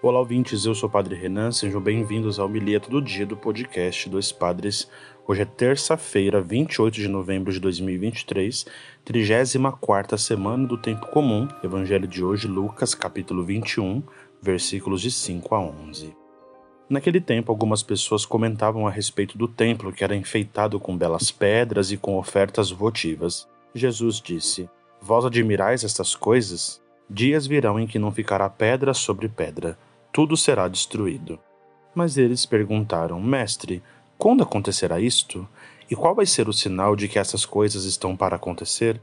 Olá, ouvintes, eu sou o Padre Renan, sejam bem-vindos ao Milheto do Dia do podcast Dois Padres. Hoje é terça-feira, 28 de novembro de 2023, 34 semana do Tempo Comum, Evangelho de hoje, Lucas, capítulo 21, versículos de 5 a 11. Naquele tempo, algumas pessoas comentavam a respeito do templo que era enfeitado com belas pedras e com ofertas votivas. Jesus disse: Vós admirais estas coisas? Dias virão em que não ficará pedra sobre pedra tudo será destruído. Mas eles perguntaram: Mestre, quando acontecerá isto? E qual vai ser o sinal de que essas coisas estão para acontecer?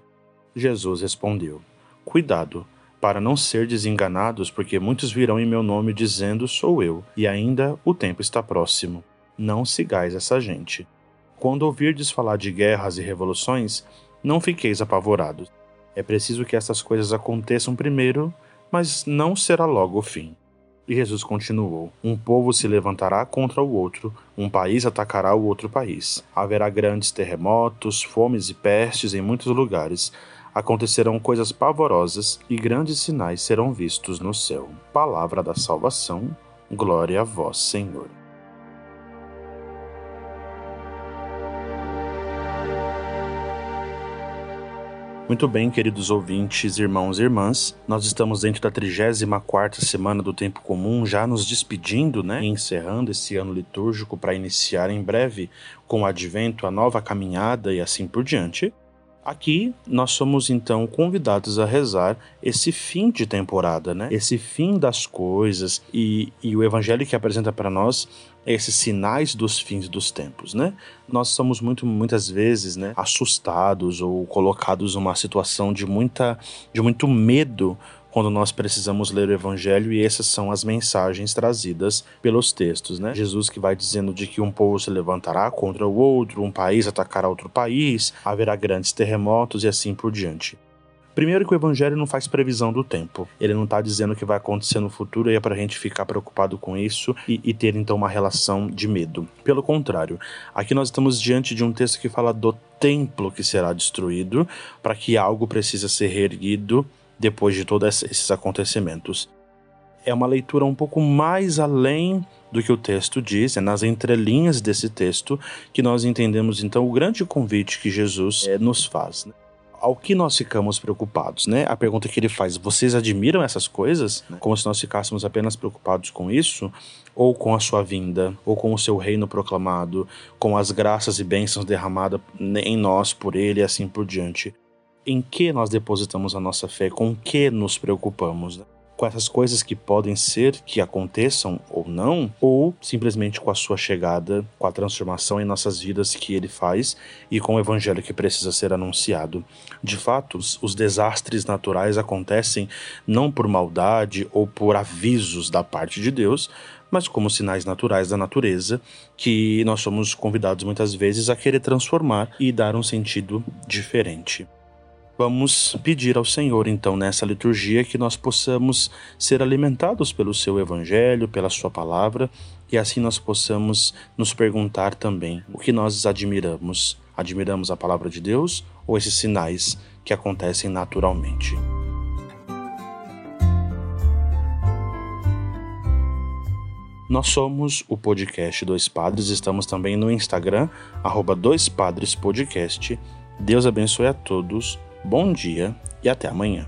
Jesus respondeu: Cuidado, para não ser desenganados, porque muitos virão em meu nome dizendo: Sou eu, e ainda o tempo está próximo. Não sigais essa gente. Quando ouvirdes falar de guerras e revoluções, não fiqueis apavorados. É preciso que essas coisas aconteçam primeiro, mas não será logo o fim. E Jesus continuou: Um povo se levantará contra o outro, um país atacará o outro país. Haverá grandes terremotos, fomes e pestes em muitos lugares. Acontecerão coisas pavorosas e grandes sinais serão vistos no céu. Palavra da salvação. Glória a vós, Senhor. Muito bem, queridos ouvintes, irmãos e irmãs, nós estamos dentro da 34ª semana do Tempo Comum, já nos despedindo, né, encerrando esse ano litúrgico para iniciar em breve com o advento, a nova caminhada e assim por diante. Aqui nós somos então convidados a rezar esse fim de temporada, né? Esse fim das coisas e, e o evangelho que apresenta para nós esses sinais dos fins dos tempos, né? Nós somos muito muitas vezes, né, assustados ou colocados numa situação de muita de muito medo quando nós precisamos ler o evangelho e essas são as mensagens trazidas pelos textos, né? Jesus que vai dizendo de que um povo se levantará contra o outro, um país atacará outro país, haverá grandes terremotos e assim por diante. Primeiro que o evangelho não faz previsão do tempo. Ele não está dizendo o que vai acontecer no futuro e é para a gente ficar preocupado com isso e, e, ter então uma relação de medo. Pelo contrário, aqui nós estamos diante de um texto que fala do templo que será destruído para que algo precisa ser reerguido depois de todos esses acontecimentos. É uma leitura um pouco mais além do que o texto diz, é nas entrelinhas desse texto que nós entendemos então o grande convite que Jesus é, nos faz. Né? Ao que nós ficamos preocupados, né? A pergunta que ele faz: vocês admiram essas coisas? Como se nós ficássemos apenas preocupados com isso, ou com a sua vinda, ou com o seu reino proclamado, com as graças e bênçãos derramadas em nós por ele e assim por diante em que nós depositamos a nossa fé, com que nos preocupamos. Né? Com essas coisas que podem ser que aconteçam ou não, ou simplesmente com a sua chegada, com a transformação em nossas vidas que ele faz e com o evangelho que precisa ser anunciado. De fato, os desastres naturais acontecem não por maldade ou por avisos da parte de Deus, mas como sinais naturais da natureza que nós somos convidados muitas vezes a querer transformar e dar um sentido diferente. Vamos pedir ao Senhor, então, nessa liturgia, que nós possamos ser alimentados pelo Seu Evangelho, pela Sua palavra, e assim nós possamos nos perguntar também o que nós admiramos. Admiramos a palavra de Deus ou esses sinais que acontecem naturalmente? Nós somos o podcast Dois Padres, estamos também no Instagram, arroba Dois Padres Podcast. Deus abençoe a todos Bom dia e até amanhã.